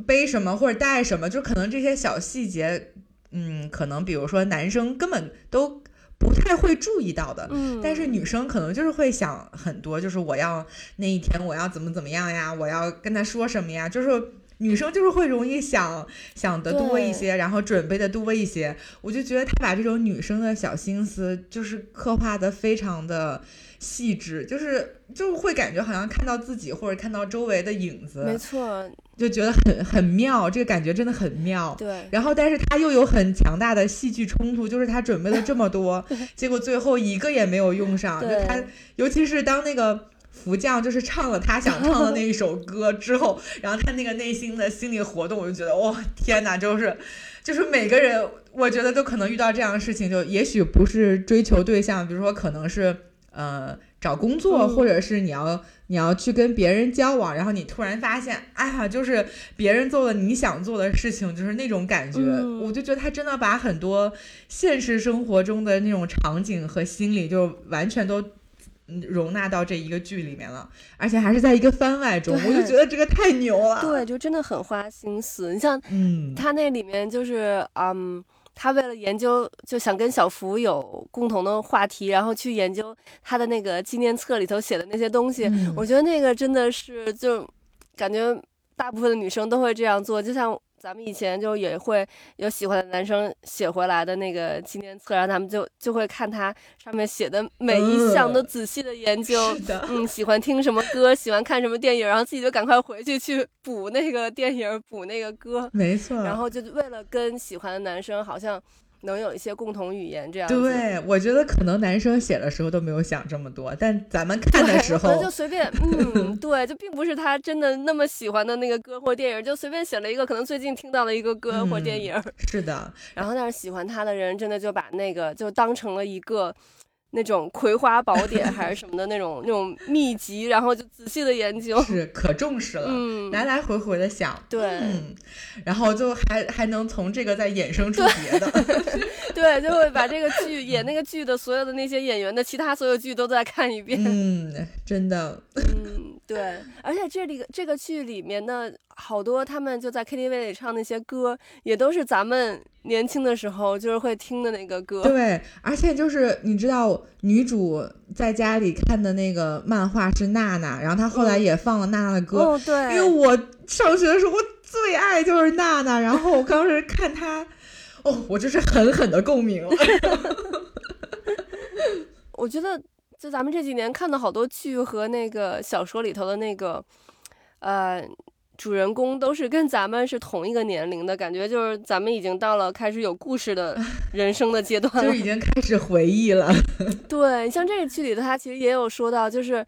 背什么或者带什么，就可能这些小细节，嗯，可能比如说男生根本都不太会注意到的，嗯，但是女生可能就是会想很多，就是我要那一天我要怎么怎么样呀，我要跟他说什么呀，就是。女生就是会容易想想的多一些，然后准备的多一些。我就觉得他把这种女生的小心思，就是刻画的非常的细致，就是就会感觉好像看到自己或者看到周围的影子。没错，就觉得很很妙，这个感觉真的很妙。对。然后，但是他又有很强大的戏剧冲突，就是他准备了这么多，结果最后一个也没有用上。就他，尤其是当那个。福将就是唱了他想唱的那一首歌之后，然后他那个内心的心理活动，我就觉得哇天哪，就是就是每个人，我觉得都可能遇到这样的事情，就也许不是追求对象，比如说可能是呃找工作，或者是你要你要去跟别人交往，然后你突然发现，哎呀，就是别人做了你想做的事情，就是那种感觉，我就觉得他真的把很多现实生活中的那种场景和心理，就完全都。容纳到这一个剧里面了，而且还是在一个番外中，我就觉得这个太牛了。对，就真的很花心思。你像，嗯，他那里面就是，嗯，他为了研究，就想跟小福有共同的话题，然后去研究他的那个纪念册里头写的那些东西。我觉得那个真的是，就感觉大部分的女生都会这样做，就像。咱们以前就也会有喜欢的男生写回来的那个纪念册，然后他们就就会看他上面写的每一项都仔细的研究。嗯，喜欢听什么歌，喜欢看什么电影，然后自己就赶快回去去补那个电影，补那个歌。没错。然后就为了跟喜欢的男生好像。能有一些共同语言，这样对，我觉得可能男生写的时候都没有想这么多，但咱们看的时候就随便，嗯，对，就并不是他真的那么喜欢的那个歌或电影，就随便写了一个可能最近听到的一个歌或电影。是的，然后但是喜欢他的人真的就把那个就当成了一个。那种葵花宝典还是什么的那种那种秘籍，然后就仔细的研究，是可重视了，嗯，来来回回的想，对，嗯，然后就还还能从这个再衍生出别的，对，就会把这个剧演那个剧的所有的那些演员的其他所有剧都再看一遍，嗯，真的，嗯，对，而且这里这个剧里面的好多他们就在 KTV 里唱那些歌，也都是咱们。年轻的时候就是会听的那个歌，对，而且就是你知道，女主在家里看的那个漫画是娜娜，然后她后来也放了娜娜的歌，哦，对，因为我上学的时候我最爱就是娜娜，然后我当时看她，哦，我就是狠狠的共鸣了。我觉得就咱们这几年看的好多剧和那个小说里头的那个，呃。主人公都是跟咱们是同一个年龄的感觉，就是咱们已经到了开始有故事的 人生的阶段了，就已经开始回忆了。对，像这个剧里头，他其实也有说到，就是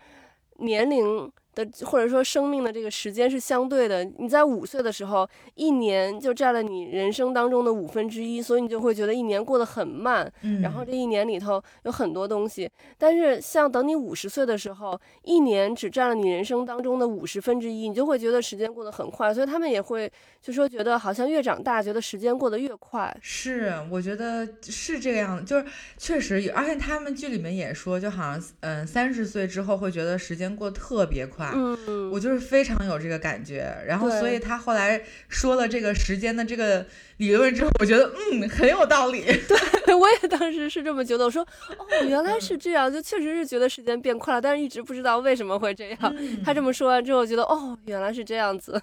年龄。的或者说生命的这个时间是相对的，你在五岁的时候，一年就占了你人生当中的五分之一，所以你就会觉得一年过得很慢。嗯，然后这一年里头有很多东西，但是像等你五十岁的时候，一年只占了你人生当中的五十分之一，你就会觉得时间过得很快。所以他们也会就说觉得好像越长大，觉得时间过得越快。是，我觉得是这个样子，就是确实，而且他们剧里面也说，就好像嗯三十岁之后会觉得时间过得特别快。嗯，我就是非常有这个感觉，然后所以他后来说了这个时间的这个理论之后，我觉得嗯很有道理。对，我也当时是这么觉得，我说哦原来是这样，就确实是觉得时间变快了，但是一直不知道为什么会这样。他这么说完之后，觉得哦原来是这样子。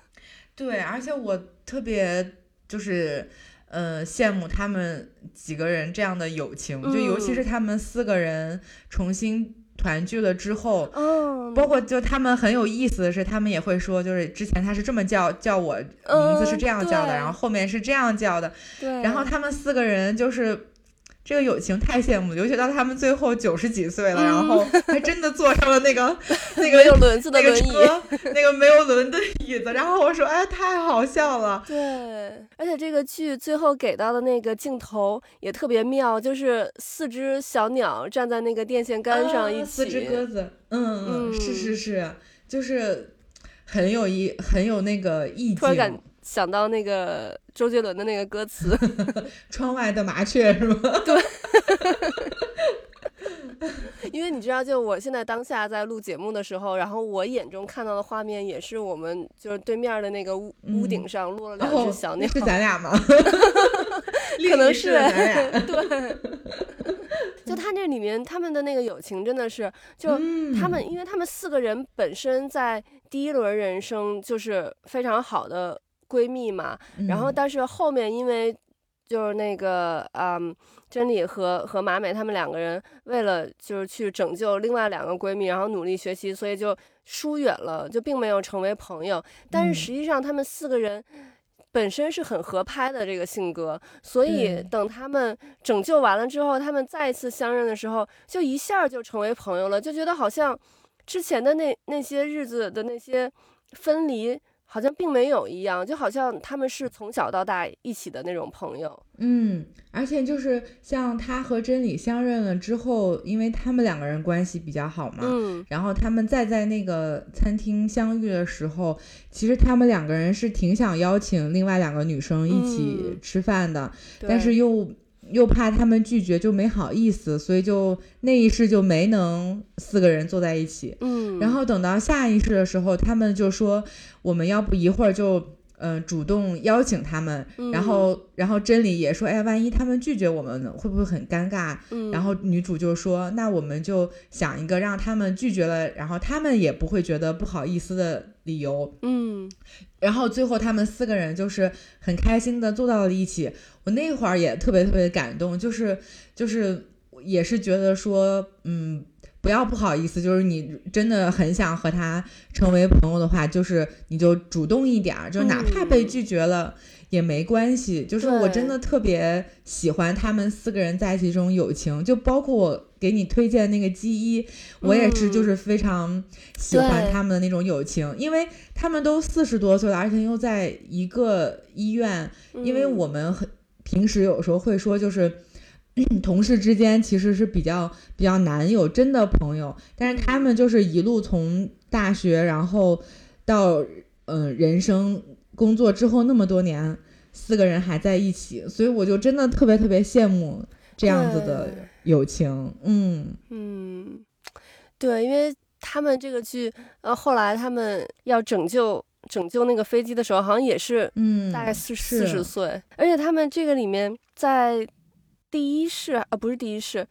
对，而且我特别就是呃羡慕他们几个人这样的友情，就尤其是他们四个人重新。团聚了之后，嗯，包括就他们很有意思的是，他们也会说，就是之前他是这么叫叫我名字是这样叫的，然后后面是这样叫的，对，然后他们四个人就是。这个友情太羡慕，尤其到他们最后九十几岁了，然后还真的坐上了那个 那个没有轮子的轮椅，那个没有轮的椅子。然后我说：“哎，太好笑了。”对，而且这个剧最后给到的那个镜头也特别妙，就是四只小鸟站在那个电线杆上一起，四只鸽子，嗯嗯，是是是，就是很有意，很有那个意境。想到那个周杰伦的那个歌词，窗外的麻雀是吗？对，因为你知道，就我现在当下在录节目的时候，然后我眼中看到的画面也是我们就是对面的那个屋屋顶上落了两只小鸟，是咱俩吗？可能是对。就他那里面他们的那个友情真的是，就他们，因为他们四个人本身在第一轮人生就是非常好的闺蜜嘛，然后但是后面因为就是那个嗯，真理和和马美他们两个人为了就是去拯救另外两个闺蜜，然后努力学习，所以就疏远了，就并没有成为朋友。但是实际上他们四个人。本身是很合拍的这个性格，所以等他们拯救完了之后，他们再一次相认的时候，就一下就成为朋友了，就觉得好像之前的那那些日子的那些分离。好像并没有一样，就好像他们是从小到大一起的那种朋友。嗯，而且就是像他和真理相认了之后，因为他们两个人关系比较好嘛，嗯，然后他们再在那个餐厅相遇的时候，其实他们两个人是挺想邀请另外两个女生一起吃饭的，但是又。又怕他们拒绝，就没好意思，所以就那一世就没能四个人坐在一起。嗯，然后等到下一世的时候，他们就说我们要不一会儿就嗯主动邀请他们，然后然后真理也说，哎，万一他们拒绝我们呢，会不会很尴尬？然后女主就说，那我们就想一个让他们拒绝了，然后他们也不会觉得不好意思的理由。嗯，然后最后他们四个人就是很开心的坐到了一起。我那会儿也特别特别感动，就是就是也是觉得说，嗯，不要不好意思，就是你真的很想和他成为朋友的话，就是你就主动一点儿，就哪怕被拒绝了也没关系。就是我真的特别喜欢他们四个人在一起这种友情，就包括我给你推荐那个基一，我也是就是非常喜欢他们的那种友情，因为他们都四十多岁了，而且又在一个医院，因为我们很。平时有时候会说，就是 同事之间其实是比较比较难有真的朋友，但是他们就是一路从大学，然后到嗯人生工作之后那么多年，四个人还在一起，所以我就真的特别特别羡慕这样子的友情。嗯嗯，对，因为他们这个剧，呃，后来他们要拯救。拯救那个飞机的时候，好像也是，嗯，大概四四十岁，而且他们这个里面在第一世啊，不是第一世，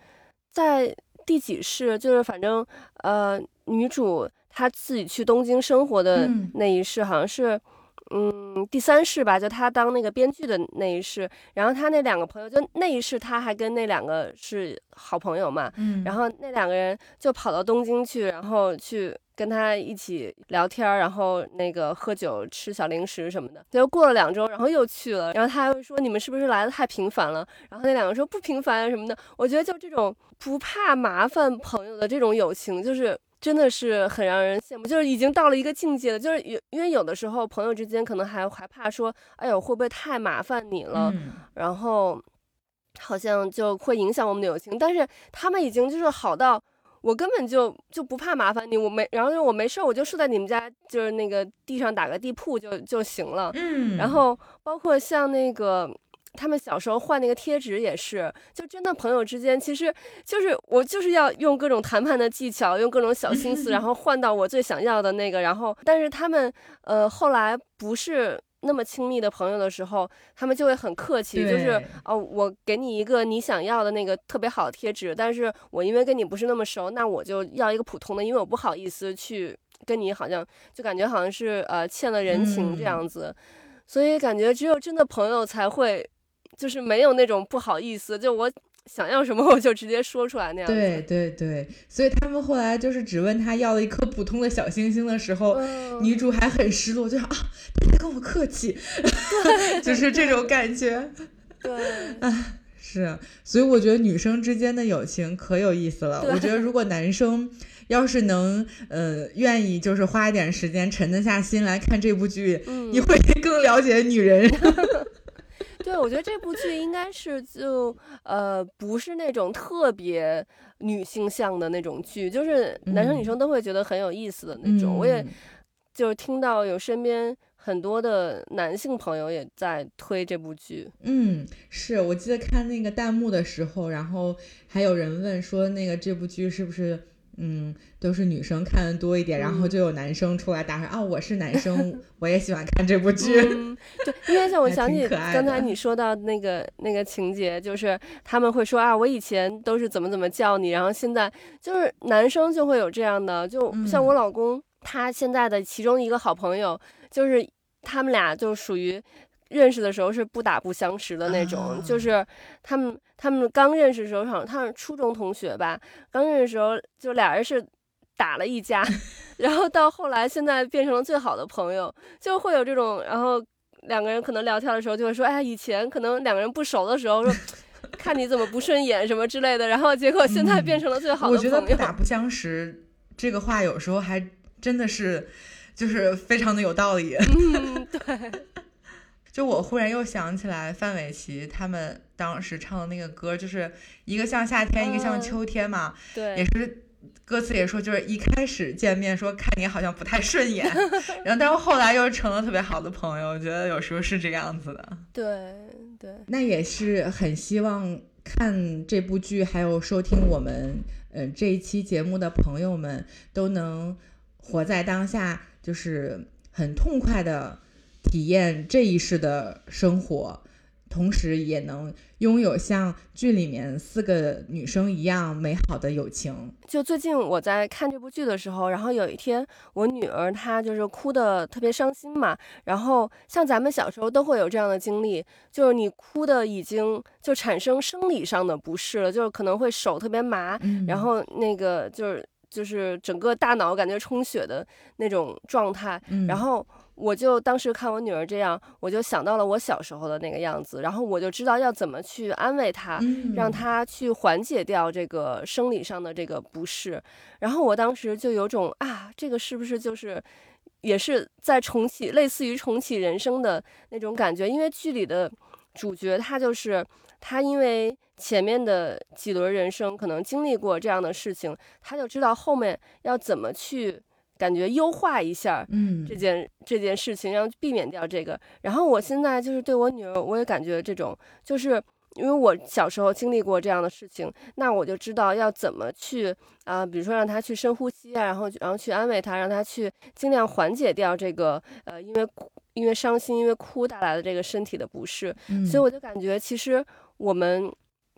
在第几世，就是反正呃，女主她自己去东京生活的那一世，好像是。嗯，第三世吧，就他当那个编剧的那一世，然后他那两个朋友，就那一世他还跟那两个是好朋友嘛，嗯，然后那两个人就跑到东京去，然后去跟他一起聊天，然后那个喝酒、吃小零食什么的。结果过了两周，然后又去了，然后他还会说你们是不是来的太频繁了？然后那两个说不频繁啊什么的。我觉得就这种不怕麻烦朋友的这种友情，就是。真的是很让人羡慕，就是已经到了一个境界了。就是有，因为有的时候朋友之间可能还还怕说，哎呦会不会太麻烦你了，然后好像就会影响我们的友情。但是他们已经就是好到我根本就就不怕麻烦你，我没，然后我没事我就睡在你们家，就是那个地上打个地铺就就行了。嗯，然后包括像那个。他们小时候换那个贴纸也是，就真的朋友之间，其实就是我就是要用各种谈判的技巧，用各种小心思，然后换到我最想要的那个。然后，但是他们呃后来不是那么亲密的朋友的时候，他们就会很客气，就是哦，我给你一个你想要的那个特别好的贴纸，但是我因为跟你不是那么熟，那我就要一个普通的，因为我不好意思去跟你好像就感觉好像是呃欠了人情这样子，所以感觉只有真的朋友才会。就是没有那种不好意思，就我想要什么 我就直接说出来那样。对对对，所以他们后来就是只问他要了一颗普通的小星星的时候，女主还很失落，就说啊，他在跟我客气，就是这种感觉。对，啊，是，所以我觉得女生之间的友情可有意思了。我觉得如果男生要是能呃愿意，就是花一点时间沉得下心来看这部剧，你会更了解女人。对，我觉得这部剧应该是就呃不是那种特别女性向的那种剧，就是男生女生都会觉得很有意思的那种。我也就是听到有身边很多的男性朋友也在推这部剧。嗯，是我记得看那个弹幕的时候，然后还有人问说，那个这部剧是不是？嗯，都是女生看的多一点，然后就有男生出来打说啊，我是男生，我也喜欢看这部剧。对，因为像我 想起刚才你说到那个那个情节，就是他们会说啊，我以前都是怎么怎么叫你，然后现在就是男生就会有这样的，就像我老公他现在的其中一个好朋友，就是他们俩就属于。认识的时候是不打不相识的那种，就是他们他们刚认识的时候，好像他们初中同学吧，刚认识的时候就俩人是打了一架，然后到后来现在变成了最好的朋友，就会有这种，然后两个人可能聊天的时候就会说，哎，以前可能两个人不熟的时候说，看你怎么不顺眼什么之类的，然后结果现在变成了最好的朋友。我觉得不打不相识这个话有时候还真的是就是非常的有道理。嗯，对。就我忽然又想起来范玮琪他们当时唱的那个歌，就是一个像夏天，一个像秋天嘛。对，也是歌词也说，就是一开始见面说看你好像不太顺眼，然后但是后来又成了特别好的朋友。我觉得有时候是这个样子的。对对，那也是很希望看这部剧，还有收听我们嗯这一期节目的朋友们都能活在当下，就是很痛快的。体验这一世的生活，同时也能拥有像剧里面四个女生一样美好的友情。就最近我在看这部剧的时候，然后有一天我女儿她就是哭的特别伤心嘛，然后像咱们小时候都会有这样的经历，就是你哭的已经就产生生理上的不适了，就是可能会手特别麻，然后那个就是就是整个大脑感觉充血的那种状态，然后。我就当时看我女儿这样，我就想到了我小时候的那个样子，然后我就知道要怎么去安慰她，让她去缓解掉这个生理上的这个不适。然后我当时就有种啊，这个是不是就是也是在重启，类似于重启人生的那种感觉？因为剧里的主角他就是他，因为前面的几轮人生可能经历过这样的事情，他就知道后面要怎么去。感觉优化一下，嗯，这件这件事情，然后避免掉这个。然后我现在就是对我女儿，我也感觉这种，就是因为我小时候经历过这样的事情，那我就知道要怎么去啊，比如说让她去深呼吸啊，然后然后去安慰她，让她去尽量缓解掉这个呃，因为哭、因为伤心、因为哭带来的这个身体的不适。所以我就感觉，其实我们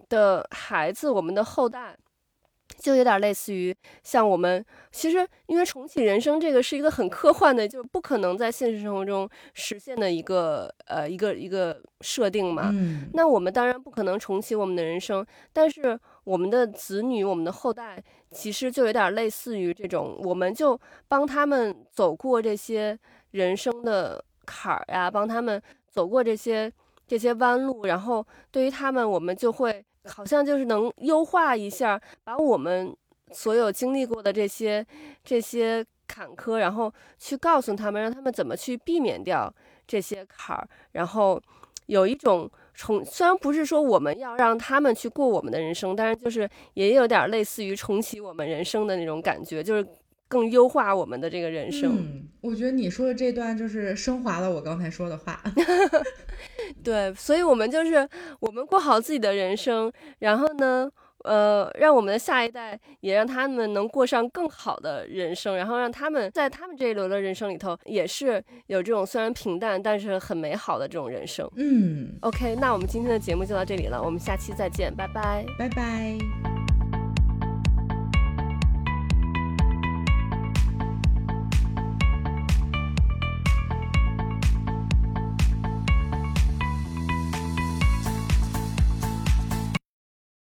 的孩子，我们的后代。就有点类似于像我们，其实因为重启人生这个是一个很科幻的，就是不可能在现实生活中实现的一个呃一个一个设定嘛。嗯。那我们当然不可能重启我们的人生，但是我们的子女、我们的后代，其实就有点类似于这种，我们就帮他们走过这些人生的坎儿呀，帮他们走过这些这些弯路，然后对于他们，我们就会。好像就是能优化一下，把我们所有经历过的这些这些坎坷，然后去告诉他们，让他们怎么去避免掉这些坎儿，然后有一种重，虽然不是说我们要让他们去过我们的人生，但是就是也有点类似于重启我们人生的那种感觉，就是。更优化我们的这个人生。嗯，我觉得你说的这段就是升华了我刚才说的话。对，所以我们就是我们过好自己的人生，然后呢，呃，让我们的下一代也让他们能过上更好的人生，然后让他们在他们这一轮的人生里头也是有这种虽然平淡但是很美好的这种人生。嗯，OK，那我们今天的节目就到这里了，我们下期再见，拜拜，拜拜。